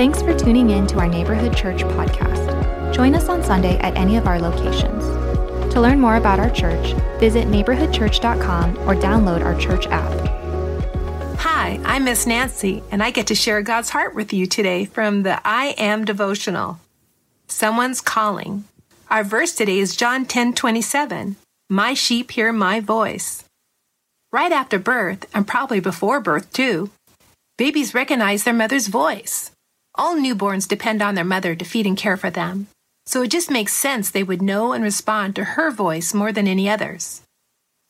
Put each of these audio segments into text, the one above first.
Thanks for tuning in to our Neighborhood Church podcast. Join us on Sunday at any of our locations. To learn more about our church, visit neighborhoodchurch.com or download our church app. Hi, I'm Miss Nancy, and I get to share God's heart with you today from the I Am devotional. Someone's calling. Our verse today is John 10 27. My sheep hear my voice. Right after birth, and probably before birth too, babies recognize their mother's voice. All newborns depend on their mother to feed and care for them, so it just makes sense they would know and respond to her voice more than any others.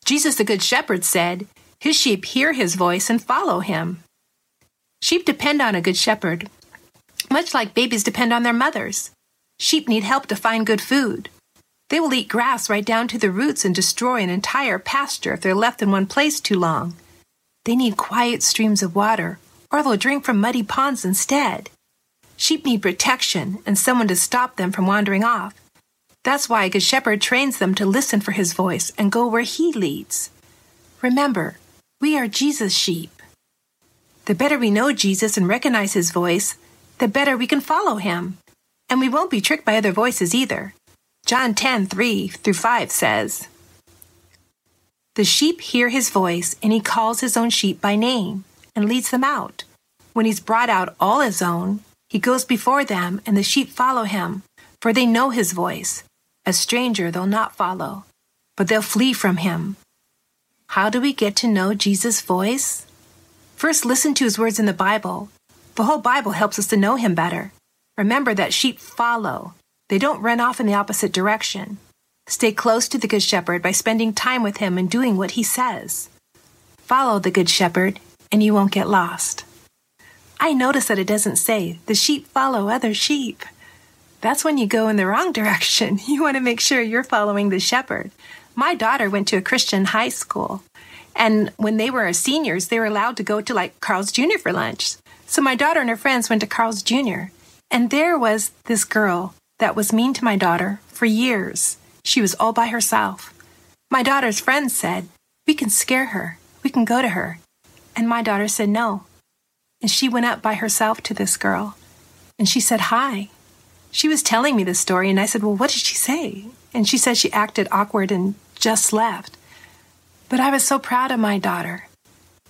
Jesus, the Good Shepherd, said, His sheep hear his voice and follow him. Sheep depend on a good shepherd, much like babies depend on their mothers. Sheep need help to find good food. They will eat grass right down to the roots and destroy an entire pasture if they're left in one place too long. They need quiet streams of water, or they'll drink from muddy ponds instead. Sheep need protection and someone to stop them from wandering off. That's why a good shepherd trains them to listen for his voice and go where he leads. Remember, we are Jesus' sheep. The better we know Jesus and recognize his voice, the better we can follow him. And we won't be tricked by other voices either. John 10 3 through 5 says, The sheep hear his voice, and he calls his own sheep by name and leads them out. When he's brought out all his own, he goes before them, and the sheep follow him, for they know his voice. A stranger they'll not follow, but they'll flee from him. How do we get to know Jesus' voice? First, listen to his words in the Bible. The whole Bible helps us to know him better. Remember that sheep follow, they don't run off in the opposite direction. Stay close to the Good Shepherd by spending time with him and doing what he says. Follow the Good Shepherd, and you won't get lost. I notice that it doesn't say, the sheep follow other sheep. That's when you go in the wrong direction. You want to make sure you're following the shepherd. My daughter went to a Christian high school, and when they were seniors, they were allowed to go to like Carl's Jr. for lunch. So my daughter and her friends went to Carl's Jr., and there was this girl that was mean to my daughter for years. She was all by herself. My daughter's friends said, We can scare her. We can go to her. And my daughter said no. And she went up by herself to this girl. And she said, Hi. She was telling me this story, and I said, Well, what did she say? And she said she acted awkward and just left. But I was so proud of my daughter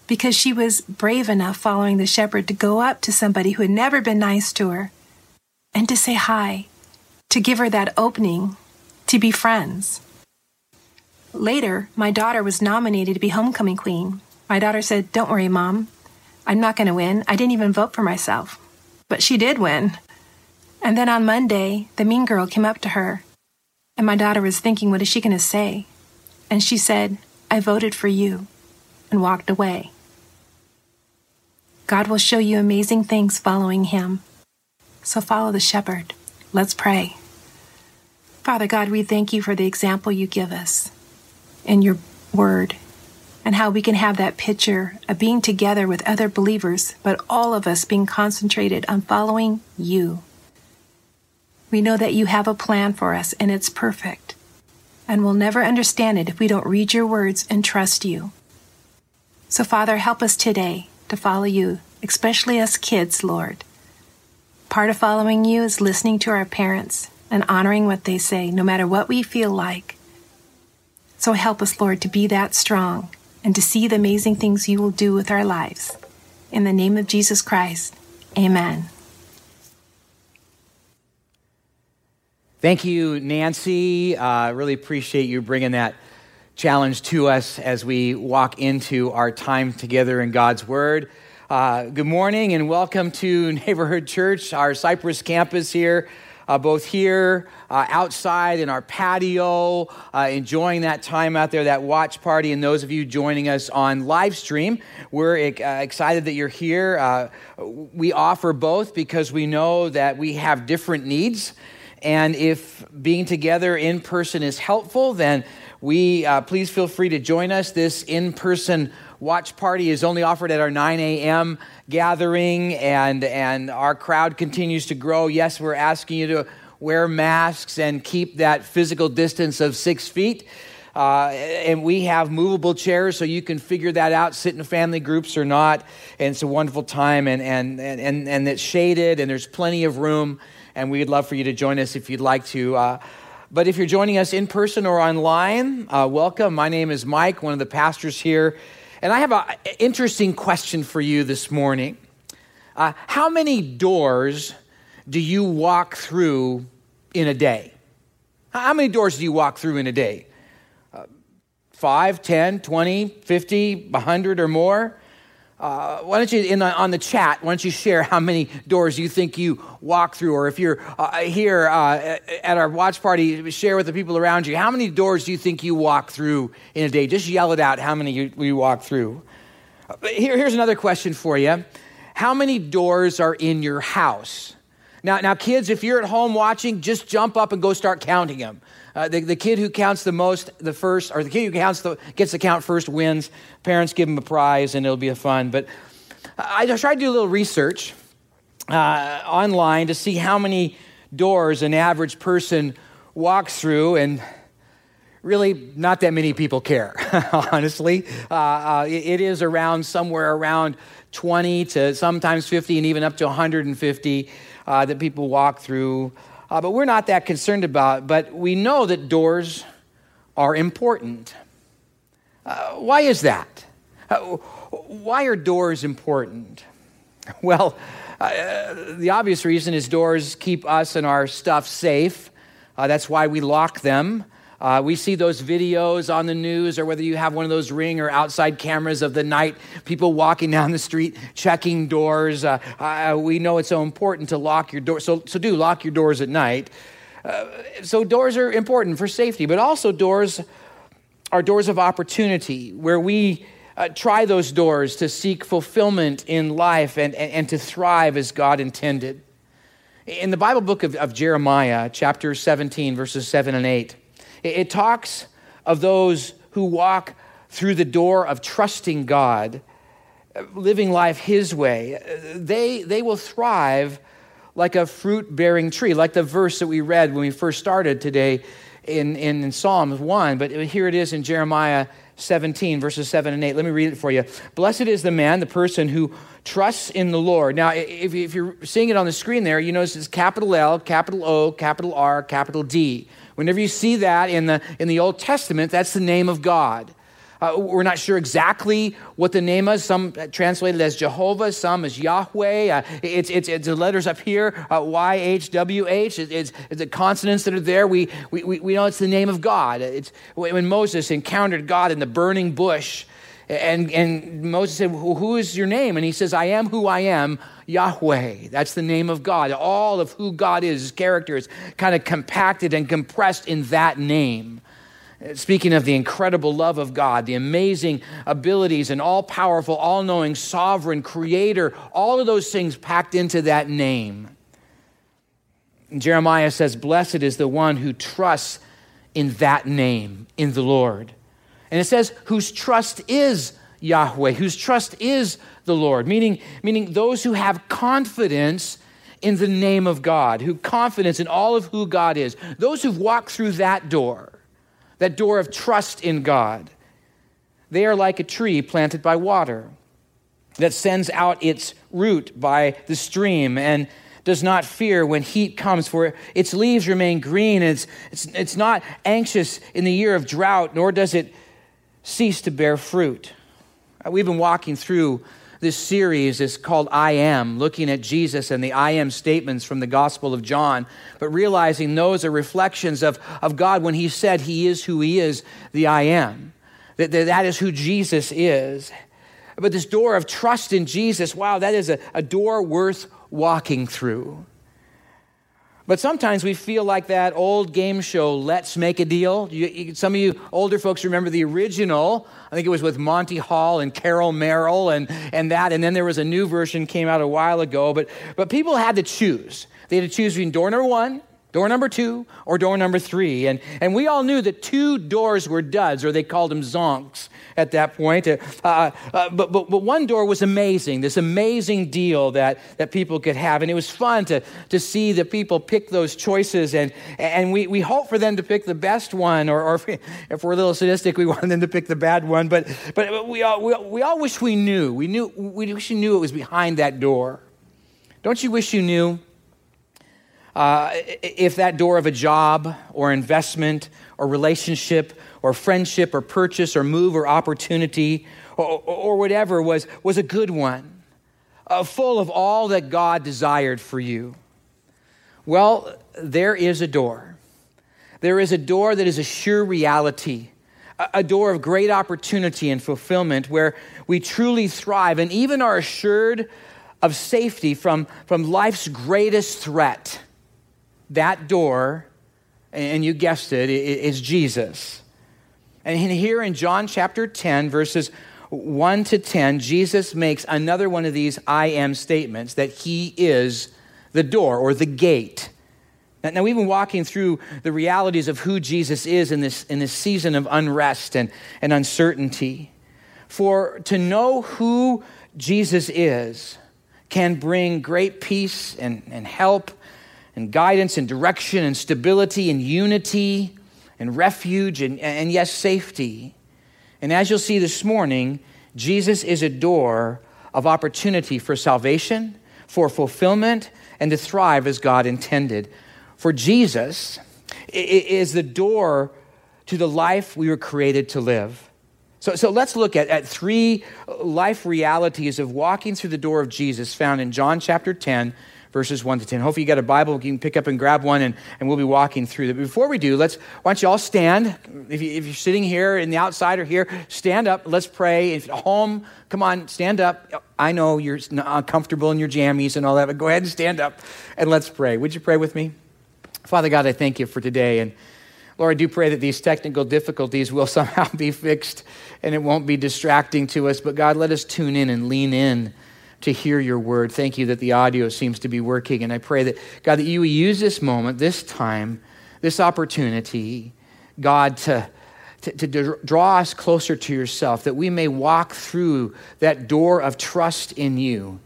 because she was brave enough following the shepherd to go up to somebody who had never been nice to her and to say hi, to give her that opening to be friends. Later, my daughter was nominated to be homecoming queen. My daughter said, Don't worry, Mom. I'm not going to win. I didn't even vote for myself. But she did win. And then on Monday, the mean girl came up to her. And my daughter was thinking, what is she going to say? And she said, I voted for you, and walked away. God will show you amazing things following him. So follow the shepherd. Let's pray. Father God, we thank you for the example you give us in your word and how we can have that picture of being together with other believers, but all of us being concentrated on following you. We know that you have a plan for us and it's perfect, and we'll never understand it if we don't read your words and trust you. So, Father, help us today to follow you, especially us kids, Lord. Part of following you is listening to our parents and honoring what they say, no matter what we feel like. So help us, Lord, to be that strong and to see the amazing things you will do with our lives. In the name of Jesus Christ, amen. Thank you, Nancy. I uh, really appreciate you bringing that challenge to us as we walk into our time together in God's Word. Uh, good morning and welcome to Neighborhood Church, our Cypress campus here uh, both here, uh, outside in our patio, uh, enjoying that time out there, that watch party, and those of you joining us on live stream. We're uh, excited that you're here. Uh, we offer both because we know that we have different needs. And if being together in person is helpful, then we please feel free to join us. This in person watch party is only offered at our 9 a.m. gathering, and, and our crowd continues to grow. Yes, we're asking you to wear masks and keep that physical distance of six feet. Uh, and we have movable chairs so you can figure that out, sit in family groups or not. And it's a wonderful time, and, and, and, and it's shaded, and there's plenty of room. And we'd love for you to join us if you'd like to. Uh, but if you're joining us in person or online, uh, welcome. My name is Mike, one of the pastors here. And I have an interesting question for you this morning. Uh, how many doors do you walk through in a day? How many doors do you walk through in a day? Uh, 5, 10, 20, 50, 100 or more? Uh, why don't you, in the, on the chat, why don't you share how many doors you think you walk through? Or if you're uh, here uh, at our watch party, share with the people around you. How many doors do you think you walk through in a day? Just yell it out how many you, you walk through. Uh, here, here's another question for you How many doors are in your house? Now, now, kids, if you're at home watching, just jump up and go start counting them. Uh, the, the kid who counts the most, the first, or the kid who counts the, gets the count first wins. Parents give him a prize, and it'll be a fun. But I tried to do a little research uh, online to see how many doors an average person walks through, and really not that many people care, honestly. Uh, uh, it, it is around somewhere around 20 to sometimes 50 and even up to 150 uh, that people walk through. Uh, but we're not that concerned about. But we know that doors are important. Uh, why is that? Uh, why are doors important? Well, uh, the obvious reason is doors keep us and our stuff safe. Uh, that's why we lock them. Uh, we see those videos on the news, or whether you have one of those ring or outside cameras of the night, people walking down the street checking doors. Uh, uh, we know it's so important to lock your door. So, so do lock your doors at night. Uh, so doors are important for safety, but also doors are doors of opportunity where we uh, try those doors to seek fulfillment in life and, and, and, to thrive as God intended. In the Bible book of, of Jeremiah, chapter 17, verses 7 and 8, it talks of those who walk through the door of trusting God, living life His way. They, they will thrive like a fruit bearing tree, like the verse that we read when we first started today in, in, in Psalms 1. But here it is in Jeremiah 17, verses 7 and 8. Let me read it for you. Blessed is the man, the person who trusts in the Lord. Now, if, if you're seeing it on the screen there, you notice it's capital L, capital O, capital R, capital D. Whenever you see that in the, in the Old Testament, that's the name of God. Uh, we're not sure exactly what the name is. Some translated as Jehovah, some as Yahweh. Uh, it's, it's, it's the letters up here, uh, Y H W H. It's, it's, the consonants that are there. We, we, we know it's the name of God. It's when Moses encountered God in the burning bush. And, and Moses said, Who is your name? And he says, I am who I am, Yahweh. That's the name of God. All of who God is, his character is kind of compacted and compressed in that name. Speaking of the incredible love of God, the amazing abilities and all powerful, all knowing, sovereign, creator, all of those things packed into that name. Jeremiah says, Blessed is the one who trusts in that name, in the Lord. And it says, whose trust is Yahweh, whose trust is the Lord, meaning, meaning those who have confidence in the name of God, who confidence in all of who God is, those who've walked through that door, that door of trust in God, they are like a tree planted by water that sends out its root by the stream and does not fear when heat comes, for its leaves remain green, it's, it's, it's not anxious in the year of drought, nor does it cease to bear fruit. Uh, we've been walking through this series is called I Am, looking at Jesus and the I Am statements from the Gospel of John, but realizing those are reflections of, of God when He said He is who He is, the I Am. That, that is who Jesus is. But this door of trust in Jesus, wow, that is a, a door worth walking through. But sometimes we feel like that old game show, Let's Make a Deal. You, you, some of you older folks remember the original. I think it was with Monty Hall and Carol Merrill and, and that. And then there was a new version came out a while ago. But, but people had to choose. They had to choose between door number one Door number two or door number three. And, and we all knew that two doors were duds, or they called them zonks at that point. Uh, uh, but, but, but one door was amazing, this amazing deal that, that people could have. And it was fun to, to see the people pick those choices. And, and we, we hope for them to pick the best one, or, or if, we, if we're a little sadistic, we want them to pick the bad one. But, but we, all, we, we all wish we knew. We, knew. we wish we knew it was behind that door. Don't you wish you knew? Uh, if that door of a job or investment or relationship or friendship or purchase or move or opportunity or, or whatever was, was a good one, uh, full of all that God desired for you. Well, there is a door. There is a door that is a sure reality, a, a door of great opportunity and fulfillment where we truly thrive and even are assured of safety from, from life's greatest threat that door, and you guessed it, is Jesus. And here in John chapter 10, verses 1 to 10, Jesus makes another one of these I am statements that he is the door or the gate. Now, we've been walking through the realities of who Jesus is in this, in this season of unrest and, and uncertainty. For to know who Jesus is can bring great peace and, and help and guidance and direction and stability and unity and refuge and, and yes, safety. And as you'll see this morning, Jesus is a door of opportunity for salvation, for fulfillment, and to thrive as God intended. For Jesus is the door to the life we were created to live. So, so let's look at, at three life realities of walking through the door of Jesus found in John chapter 10, verses 1 to 10. Hopefully, you got a Bible. You can pick up and grab one, and, and we'll be walking through that. Before we do, let's, why don't you all stand? If, you, if you're sitting here in the outside or here, stand up. Let's pray. If at home, come on, stand up. I know you're uncomfortable in your jammies and all that, but go ahead and stand up and let's pray. Would you pray with me? Father God, I thank you for today. And Lord, I do pray that these technical difficulties will somehow be fixed and it won't be distracting to us. But God, let us tune in and lean in to hear your word. Thank you that the audio seems to be working. And I pray that, God, that you use this moment, this time, this opportunity, God, to, to, to draw us closer to yourself, that we may walk through that door of trust in you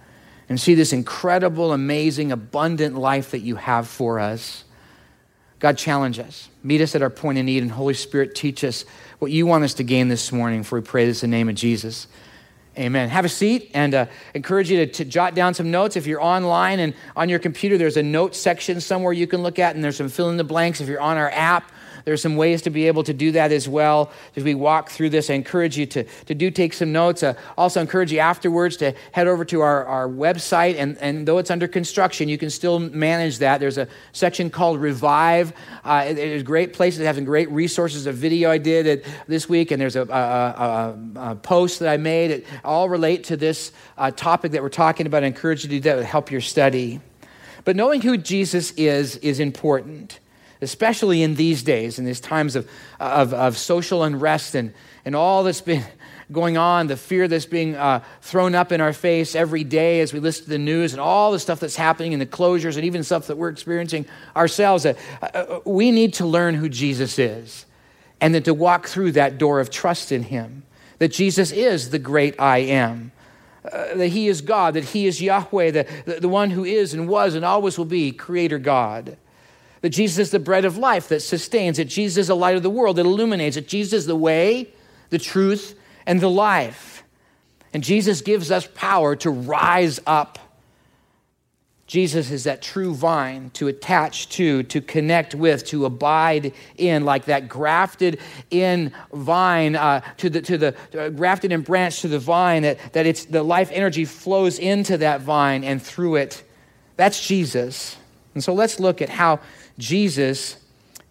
and see this incredible, amazing, abundant life that you have for us. God, challenge us. Meet us at our point of need, and Holy Spirit, teach us what you want us to gain this morning, for we pray this in the name of Jesus. Amen. Have a seat and uh, encourage you to, to, jot down some notes. If you're online and on your computer, there's a notes section somewhere you can look at, and there's some fill in the blanks. If you're on our app, there's some ways to be able to do that as well. As we walk through this, I encourage you to, to do take some notes. Uh, also, encourage you afterwards to head over to our, our website. And, and though it's under construction, you can still manage that. There's a section called Revive. Uh, it, it's a great place. It has some great resources. A video I did it this week, and there's a, a, a, a, post that I made. It all relate to this uh, topic that we're talking about. I encourage you to do that to help your study. But knowing who Jesus is is important especially in these days, in these times of, of, of social unrest and, and all that's been going on, the fear that's being uh, thrown up in our face every day as we listen to the news, and all the stuff that's happening and the closures, and even stuff that we're experiencing ourselves. Uh, uh, we need to learn who Jesus is and then to walk through that door of trust in Him. That Jesus is the great I am. Uh, that He is God, that He is Yahweh, the, the, the one who is and was and always will be Creator God that Jesus is the bread of life that sustains, that Jesus is the light of the world that illuminates, that Jesus is the way, the truth, and the life. And Jesus gives us power to rise up. Jesus is that true vine to attach to, to connect with, to abide in, like that grafted in vine uh, to the, to the uh, grafted and branch to the vine, that, that it's, the life energy flows into that vine and through it. That's Jesus. And so let's look at how Jesus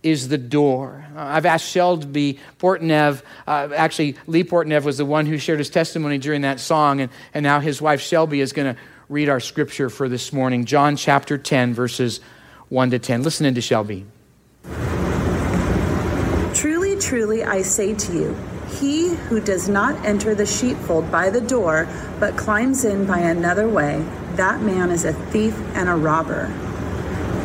is the door. I've asked Shelby Portnev, uh, actually, Lee Portnev was the one who shared his testimony during that song, and, and now his wife Shelby is going to read our scripture for this morning John chapter 10, verses 1 to 10. Listen into Shelby. Truly, truly, I say to you, he who does not enter the sheepfold by the door, but climbs in by another way, that man is a thief and a robber.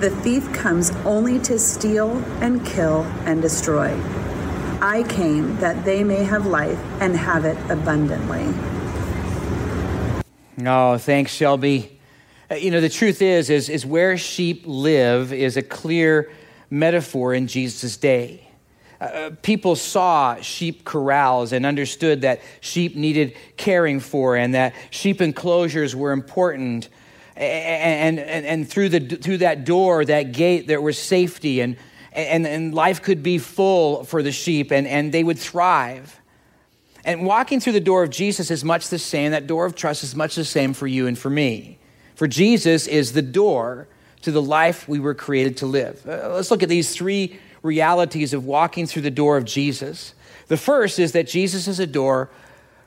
The thief comes only to steal and kill and destroy. I came that they may have life and have it abundantly. Oh, thanks, Shelby. Uh, you know, the truth is, is, is where sheep live is a clear metaphor in Jesus' day. Uh, people saw sheep corrals and understood that sheep needed caring for and that sheep enclosures were important. And, and, and through, the, through that door, that gate, there was safety and, and, and life could be full for the sheep and, and they would thrive. And walking through the door of Jesus is much the same. That door of trust is much the same for you and for me. For Jesus is the door to the life we were created to live. Uh, let's look at these three realities of walking through the door of Jesus. The first is that Jesus is a door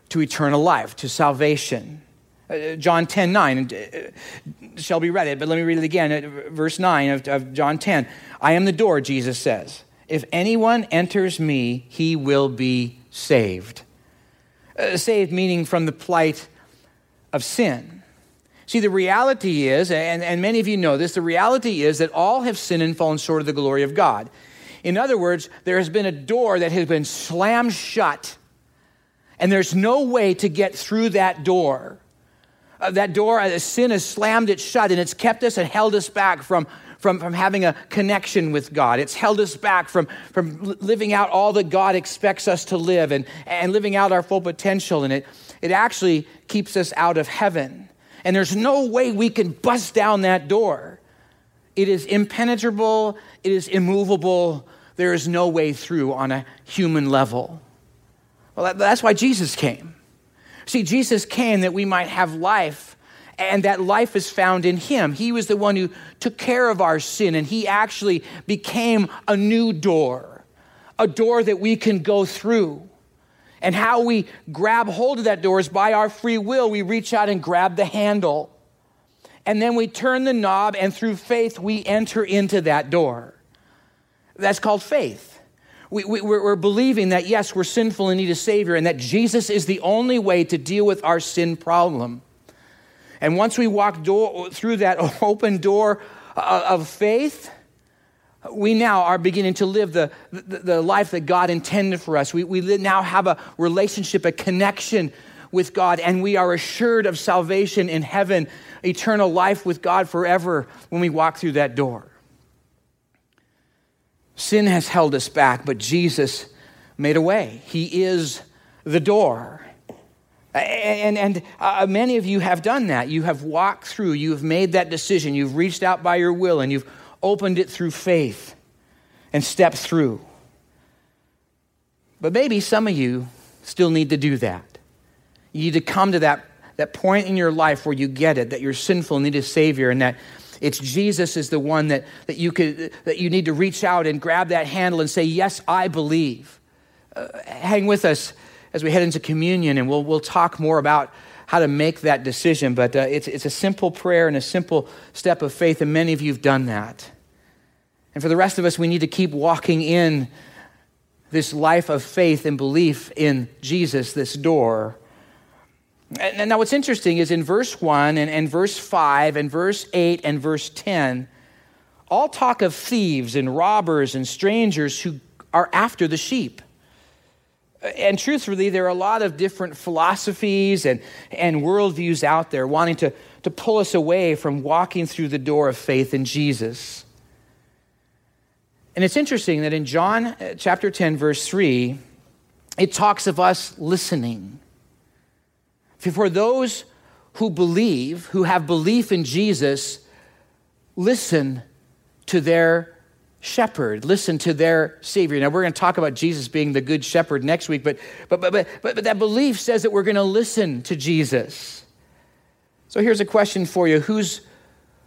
to eternal life, to salvation. Uh, John 10 9, uh, Shelby read it, but let me read it again. Uh, verse 9 of, of John 10. I am the door, Jesus says. If anyone enters me, he will be saved. Uh, saved meaning from the plight of sin. See, the reality is, and, and many of you know this, the reality is that all have sinned and fallen short of the glory of God. In other words, there has been a door that has been slammed shut, and there's no way to get through that door. Uh, that door, uh, sin has slammed it shut, and it's kept us and held us back from, from, from having a connection with God. It's held us back from, from living out all that God expects us to live and, and living out our full potential. And it, it actually keeps us out of heaven. And there's no way we can bust down that door. It is impenetrable, it is immovable, there is no way through on a human level. Well, that's why Jesus came. See, Jesus came that we might have life, and that life is found in Him. He was the one who took care of our sin, and He actually became a new door, a door that we can go through. And how we grab hold of that door is by our free will. We reach out and grab the handle. And then we turn the knob, and through faith, we enter into that door. That's called faith. We, we, we're believing that, yes, we're sinful and need a Savior, and that Jesus is the only way to deal with our sin problem. And once we walk door, through that open door uh, of faith, we now are beginning to live the, the, the, life that God intended for us. We, we now have a relationship, a connection with God, and we are assured of salvation in heaven, eternal life with God forever when we walk through that door. Sin has held us back, but Jesus made a way. He is the door. And, and uh, many of you have done that. You have walked through, you have made that decision, you've reached out by your will, and you've opened it through faith and stepped through. But maybe some of you still need to do that. You need to come to that, that point in your life where you get it, that you're sinful and need a Savior, and that it's Jesus is the one that, that, you, could, that you need to reach out and grab that handle and say, Yes, I believe. Uh, hang with us as we head into communion, and we'll, we'll talk more about how to make that decision. But uh, it's, it's a simple prayer and a simple step of faith, and many of you have done that. And for the rest of us, we need to keep walking in this life of faith and belief in Jesus, this door and now, what's interesting is in verse 1 and, and verse 5 and verse 8 and verse 10, all talk of thieves and robbers and strangers who are after the sheep. And truthfully, there are a lot of different philosophies and, and worldviews out there wanting to, to pull us away from walking through the door of faith in Jesus. And it's interesting that in John uh, chapter 10, verse 3, it talks of us listening. For those who believe, who have belief in Jesus, listen to their shepherd, listen to their Savior. Now, we're going to talk about Jesus being the good shepherd next week, but, but, but, but, but that belief says that we're going to listen to Jesus. So here's a question for you Whose,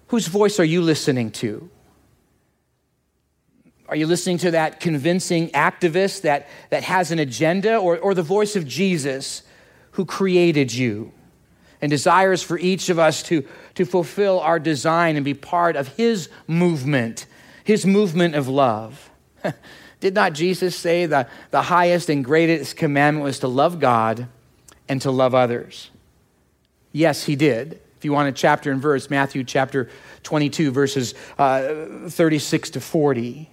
whose voice are you listening to? Are you listening to that convincing activist that, that has an agenda, or, or the voice of Jesus who created you and desires for each of us to, to fulfill our design and be part of his movement, his movement of love? Did not Jesus say the, the highest and greatest commandment was to love God and to love others? Yes, he did. If you want a chapter and verse, Matthew chapter 22, verses uh, 36 to 40.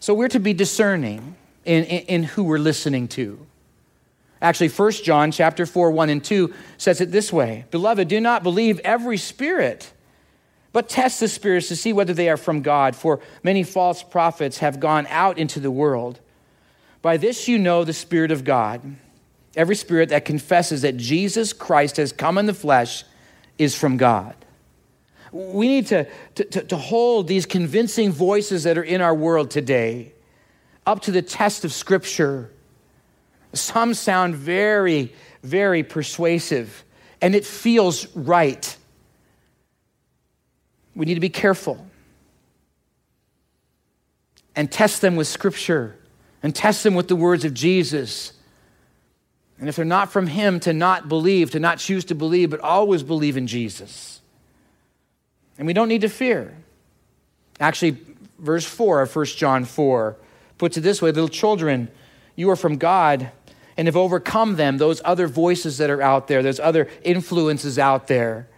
So we're to be discerning in, in, in who we're listening to. Actually, 1 John chapter 4, 1 and 2 says it this way Beloved, do not believe every spirit, but test the spirits to see whether they are from God, for many false prophets have gone out into the world. By this you know the Spirit of God. Every spirit that confesses that Jesus Christ has come in the flesh is from God. We need to, to, to, hold these convincing voices that are in our world today up to the test of Scripture. Some sound very, very persuasive, and it feels right. We need to be careful and test them with Scripture and test them with the words of Jesus. And if they're not from Him, to not believe, to not choose to believe, but always believe in Jesus. And we don't need to fear. Actually, verse 4 of 1 John 4 puts it this way Little children, you are from God and have overcome them, those other voices that are out there, those other influences out there.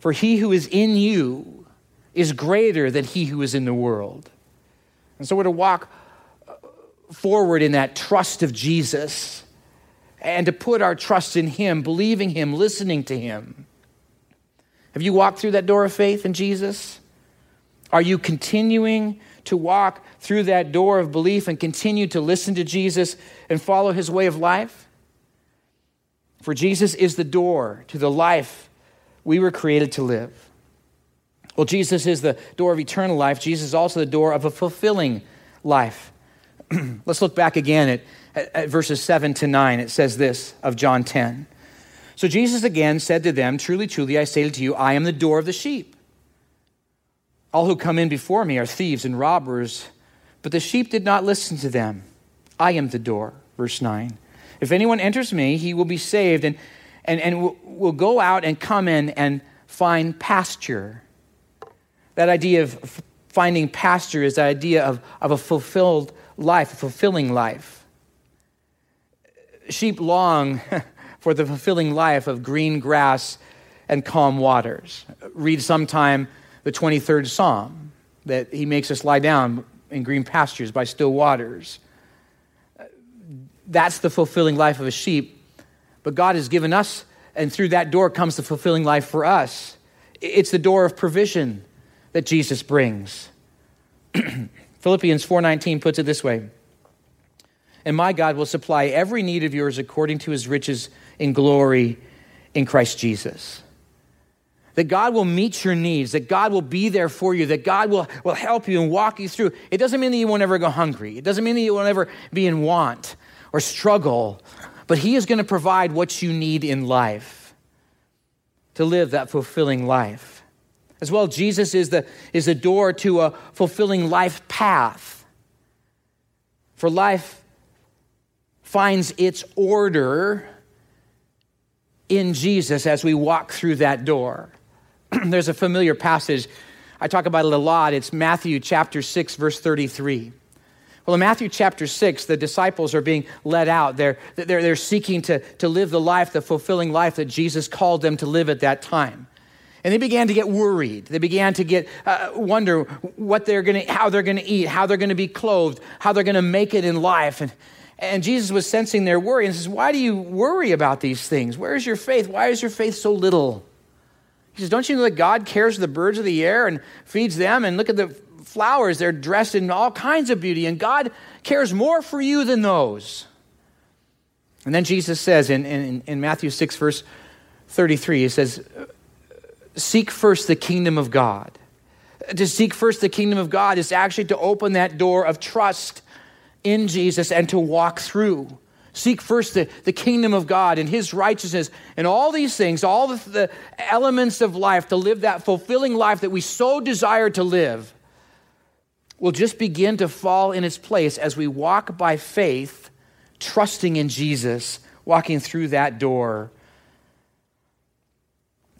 For he who is in you is greater than he who is in the world. And so we're to walk forward in that trust of Jesus and to put our trust in him, believing him, listening to him. Have you walked through that door of faith in Jesus? Are you continuing to walk through that door of belief and continue to listen to Jesus and follow his way of life? For Jesus is the door to the life we were created to live. Well, Jesus is the door of eternal life. Jesus is also the door of a fulfilling life. Let's look back again at, at, at verses 7 to 9. It says this of John 10. So Jesus again said to them, Truly, truly, I say to you, I am the door of the sheep. All who come in before me are thieves and robbers, but the sheep did not listen to them. I am the door. Verse 9. If anyone enters me, he will be saved and, and, and will, go out and come in and find pasture. That idea of finding pasture is the idea of, of a fulfilled life, a fulfilling life. Sheep long for the fulfilling life of green grass and calm waters. Read sometime the 23rd Psalm that he makes us lie down in green pastures by still waters. That's the fulfilling life of a sheep. But God has given us, and through that door comes the fulfilling life for us. It's the door of provision that Jesus brings. Philippians 4:19 puts it this way: "And my God will supply every need of yours according to his riches in glory in Christ Jesus. That God will meet your needs, that God will be there for you, that God will, will help you and walk you through. It doesn't mean that you won't ever go hungry. It doesn't mean that you won't ever be in want or struggle, but He is going to provide what you need in life to live that fulfilling life. As well, Jesus is the, is the door to a fulfilling life path. For life finds its order in Jesus as we walk through that door. There's a familiar passage. I talk about it a lot. It's Matthew chapter 6, verse 33. Well, in Matthew chapter 6, the disciples are being led out. They're, they're, they're seeking to, to live the life, the fulfilling life that Jesus called them to live at that time. And they began to get worried. They began to get uh, wonder what they're going to, how they're going to eat, how they're going to be clothed, how they're going to make it in life. And, and Jesus was sensing their worry and says, Why do you worry about these things? Where is your faith? Why is your faith so little? He says, Don't you know that God cares for the birds of the air and feeds them? And look at the flowers, they're dressed in all kinds of beauty, and God cares more for you than those. And then Jesus says in, in, in Matthew 6, verse 33, he says, Seek first the kingdom of God. To seek first the kingdom of God is actually to open that door of trust in Jesus and to walk through. Seek first the, the kingdom of God and his righteousness and all these things, all the, the elements of life to live that fulfilling life that we so desire to live will just begin to fall in its place as we walk by faith, trusting in Jesus, walking through that door.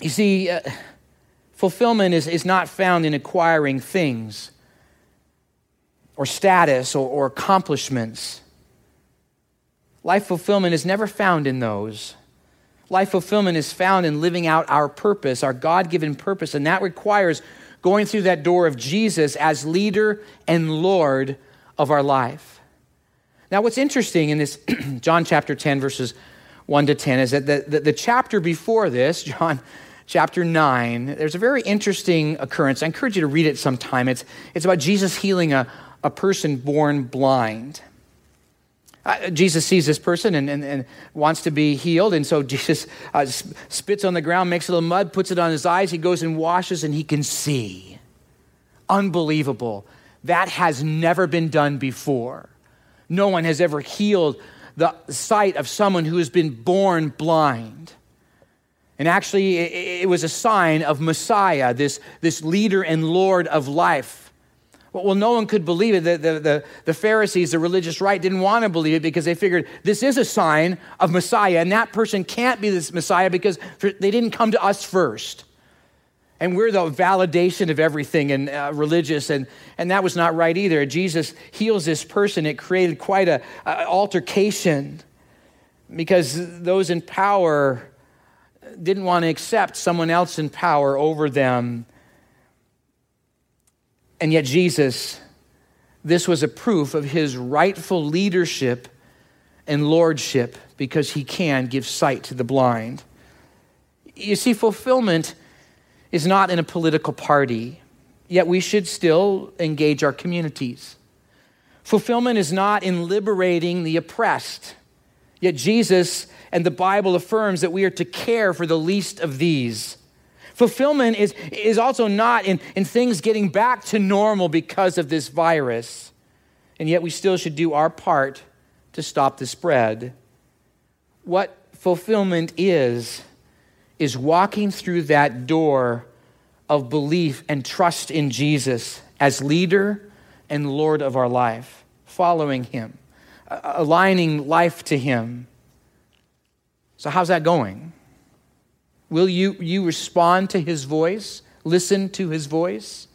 You see, uh, fulfillment is, is not found in acquiring things or status or, or accomplishments. Life fulfillment is never found in those. Life fulfillment is found in living out our purpose, our God given purpose, and that requires going through that door of Jesus as leader and Lord of our life. Now, what's interesting in this John chapter 10, verses 1 to 10, is that the, the, the chapter before this, John chapter 9, there's a very interesting occurrence. I encourage you to read it sometime. It's, it's about Jesus healing a, a person born blind. Uh, Jesus sees this person and, and, and, wants to be healed. And so Jesus uh, spits on the ground, makes a little mud, puts it on his eyes. He goes and washes, and he can see. Unbelievable. That has never been done before. No one has ever healed the sight of someone who has been born blind. And actually, it, it was a sign of Messiah, this, this leader and Lord of life well, no one could believe it. The, the, the, the, Pharisees, the religious right, didn't want to believe it because they figured this is a sign of Messiah, and that person can't be this Messiah because they didn't come to us first. And we're the validation of everything and uh, religious, and, and that was not right either. Jesus heals this person. It created quite an altercation because those in power didn't want to accept someone else in power over them and yet, Jesus, this was a proof of his rightful leadership and lordship because he can give sight to the blind. You see, fulfillment is not in a political party, yet we should still engage our communities. Fulfillment is not in liberating the oppressed, yet Jesus and the Bible affirms that we are to care for the least of these. Fulfillment is, is also not in, in things getting back to normal because of this virus. And yet we still should do our part to stop the spread. What fulfillment is, is walking through that door of belief and trust in Jesus as leader and Lord of our life, following Him, aligning life to Him. So, how's that going? Will you, you respond to his voice? Listen to his voice?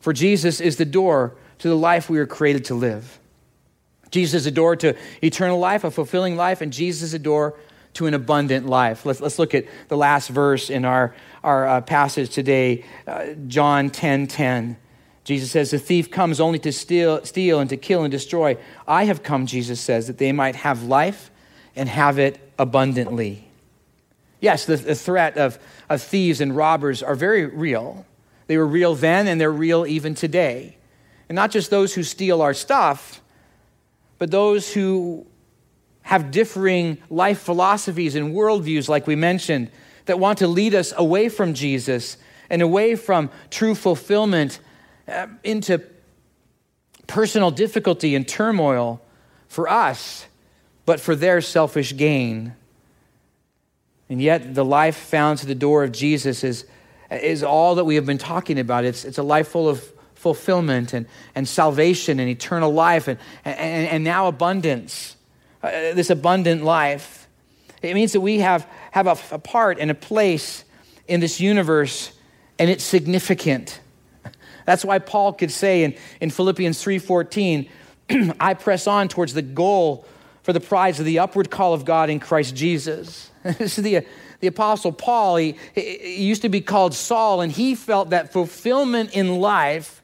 For Jesus is the door to the life we were created to live. Jesus is a door to eternal life, a fulfilling life, and Jesus is a door to an abundant life. Let's, let's look at the last verse in our, our uh, passage today, uh, John 10 10. Jesus says, The thief comes only to steal, steal and to kill and destroy. I have come, Jesus says, that they might have life and have it abundantly. Yes, the, the threat of, of thieves and robbers are very real. They were real then, and they're real even today. And not just those who steal our stuff, but those who have differing life philosophies and worldviews, like we mentioned, that want to lead us away from Jesus and away from true fulfillment uh, into personal difficulty and turmoil for us, but for their selfish gain. And yet, the life found to the door of Jesus is, is all that we have been talking about. It's, it's a life full of fulfillment and, and salvation and eternal life and, and, and now abundance. Uh, this abundant life. It means that we have, have a, a part and a place in this universe, and it's significant. That's why Paul could say in, in Philippians 3:14, I press on towards the goal for the prize of the upward call of God in Christ Jesus. this is the, the Apostle Paul. He, he used to be called Saul, and he felt that fulfillment in life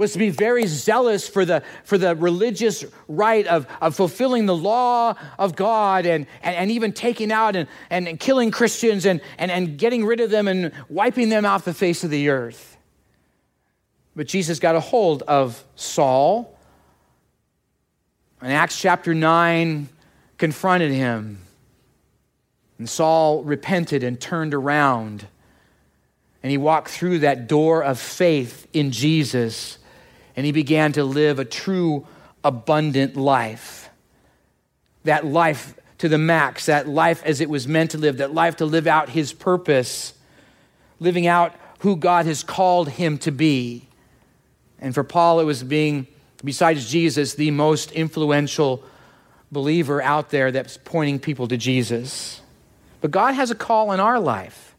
was to be very zealous for the, for the religious right of, of fulfilling the law of God and, and, and even taking out and, and, and killing Christians and, and, and getting rid of them and wiping them off the face of the earth. But Jesus got a hold of Saul in Acts chapter 9, confronted him. And Saul repented and turned around. And he walked through that door of faith in Jesus. And he began to live a true, abundant life. That life to the max, that life as it was meant to live, that life to live out his purpose, living out who God has called him to be. And for Paul, it was being, besides Jesus, the most influential believer out there that's pointing people to Jesus. But God has a call in our life.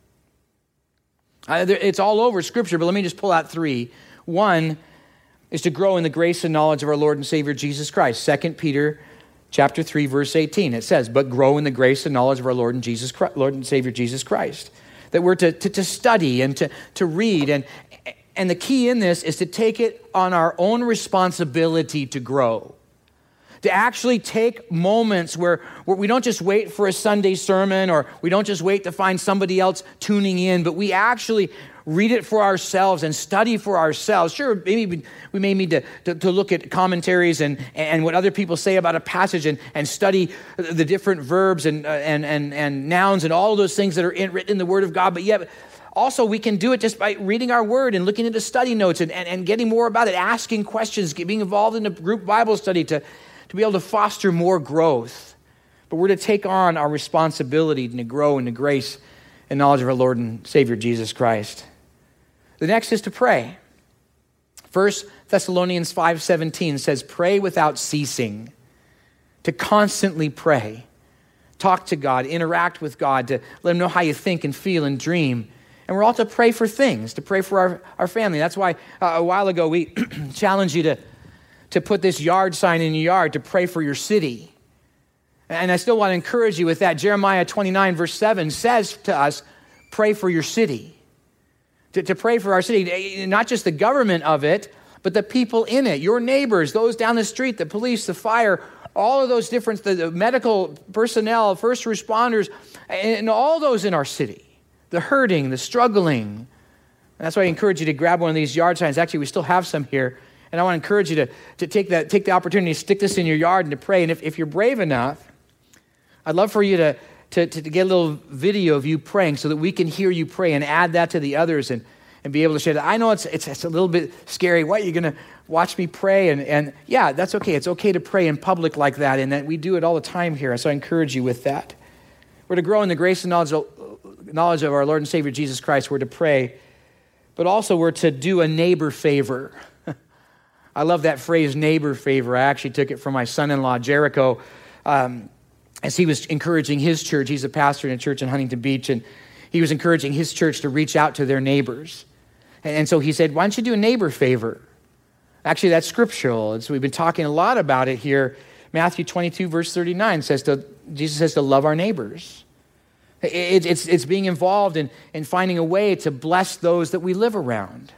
Uh, it's all over Scripture, but let me just pull out three. One is to grow in the grace and knowledge of our Lord and Savior Jesus Christ. 2 Peter chapter 3, verse 18. It says, But grow in the grace and knowledge of our Lord and, Jesus Christ, Lord and Savior Jesus Christ. That we're to, to, to study and to, to read. And, and the key in this is to take it on our own responsibility to grow to actually take moments where, where we don't just wait for a Sunday sermon or we don't just wait to find somebody else tuning in, but we actually read it for ourselves and study for ourselves. Sure, maybe we may need to, to, to, look at commentaries and, and what other people say about a passage and, and study the different verbs and, uh, and, and, and nouns and all those things that are in, written in the Word of God. But yet, also, we can do it just by reading our Word and looking into study notes and, and, and getting more about it, asking questions, being involved in a group Bible study to, to be able to foster more growth. But we're to take on our responsibility to grow in the grace and knowledge of our Lord and Savior Jesus Christ. The next is to pray. 1 Thessalonians 5:17 says pray without ceasing. To constantly pray. Talk to God, interact with God, to let him know how you think and feel and dream. And we're all to pray for things, to pray for our, our family. That's why uh, a while ago we challenged you to to put this yard sign in your yard to pray for your city. And I still want to encourage you with that. Jeremiah 29, verse 7 says to us, pray for your city. To, to pray for our city, eh, eh, not just the government of it, but the people in it, your neighbors, those down the street, the police, the fire, all of those different, the, the medical personnel, first responders, eh, and all those in our city, the hurting, the struggling. And that's why I encourage you to grab one of these yard signs. Actually, we still have some here and I want to encourage you to, to take, that, take the opportunity to stick this in your yard and to pray. And if, if you're brave enough, I'd love for you to, to, to get a little video of you praying so that we can hear you pray and add that to the others and, and be able to share that. I know it's, it's, it's a little bit scary. What, you're going to watch me pray? And, and yeah, that's okay. It's okay to pray in public like that, and that we do it all the time here. So I encourage you with that. We're to grow in the grace and knowledge knowledge of our Lord and Savior Jesus Christ. We're to pray, but also we're to do a neighbor favor. I love that phrase, neighbor favor. I actually took it from my son in law, Jericho, um, as he was encouraging his church. He's a pastor in a church in Huntington Beach, and he was encouraging his church to reach out to their neighbors. And, and so he said, Why don't you do a neighbor favor? Actually, that's scriptural. It's, we've been talking a lot about it here. Matthew 22, verse 39 says to, Jesus says to love our neighbors. It, it's, it's being involved in, in finding a way to bless those that we live around.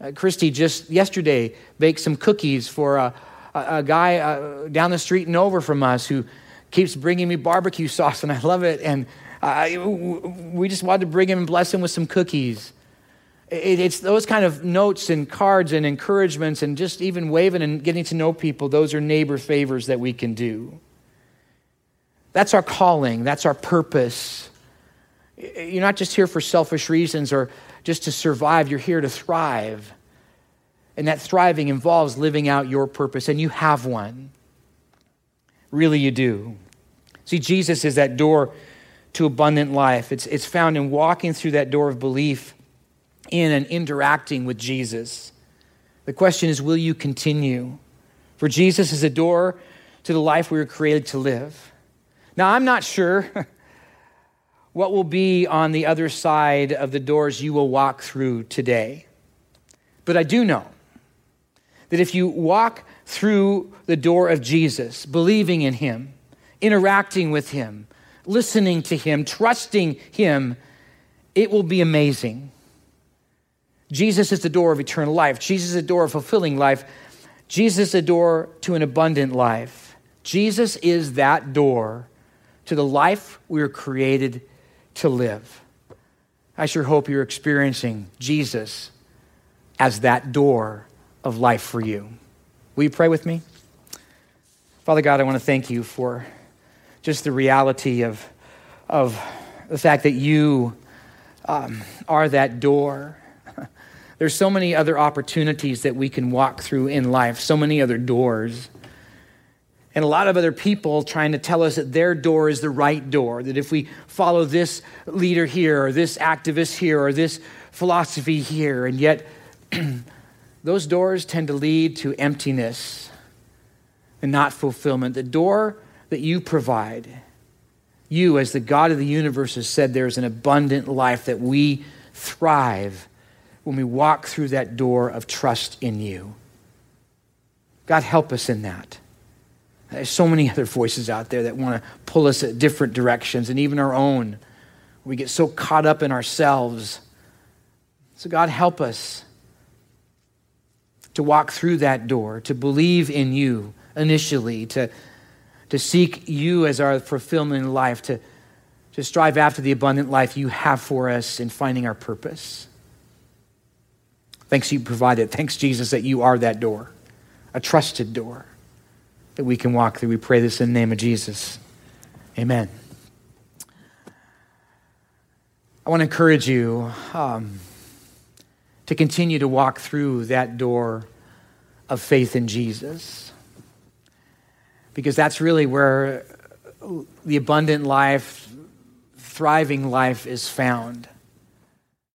Uh, Christy just yesterday baked some cookies for a, a, a guy uh, down the street and over from us who keeps bringing me barbecue sauce, and I love it. And we just wanted to bring him and bless him with some cookies. It, it's those kind of notes and cards and encouragements, and just even waving and getting to know people. Those are neighbor favors that we can do. That's our calling. That's our purpose. You're not just here for selfish reasons or just to survive, you're here to thrive. And that thriving involves living out your purpose, and you have one. Really, you do. See, Jesus is that door to abundant life. It's, it's found in walking through that door of belief in and interacting with Jesus. The question is will you continue? For Jesus is a door to the life we were created to live. Now, I'm not sure what will be on the other side of the doors you will walk through today. But I do know that if you walk through the door of Jesus, believing in Him, interacting with Him, listening to Him, trusting Him, it will be amazing. Jesus is the door of eternal life. Jesus is the door of fulfilling life. Jesus is the door to an abundant life. Jesus is that door to the life we were created to live. I sure hope you're experiencing Jesus as that door of life for you. Will you pray with me? Father God, I want to thank you for just the reality of, of the fact that you um, are that door. There's so many other opportunities that we can walk through in life, so many other doors. And a lot of other people trying to tell us that their door is the right door, that if we follow this leader here, or this activist here, or this philosophy here, and yet those doors tend to lead to emptiness and not fulfillment. The door that you provide, you, as the God of the universe, has said there's an abundant life that we thrive when we walk through that door of trust in you. God, help us in that. There's so many other voices out there that want to pull us at different directions, and even our own. We get so caught up in ourselves. So, God, help us to walk through that door, to believe in you initially, to, to seek you as our fulfillment in life, to, to strive after the abundant life you have for us in finding our purpose. Thanks you provided. Thanks, Jesus, that you are that door, a trusted door that we can walk through. We pray this in the name of Jesus. Amen. I want to encourage you um, to continue to walk through that door of faith in Jesus. Because that's really where the abundant life, thriving life is found.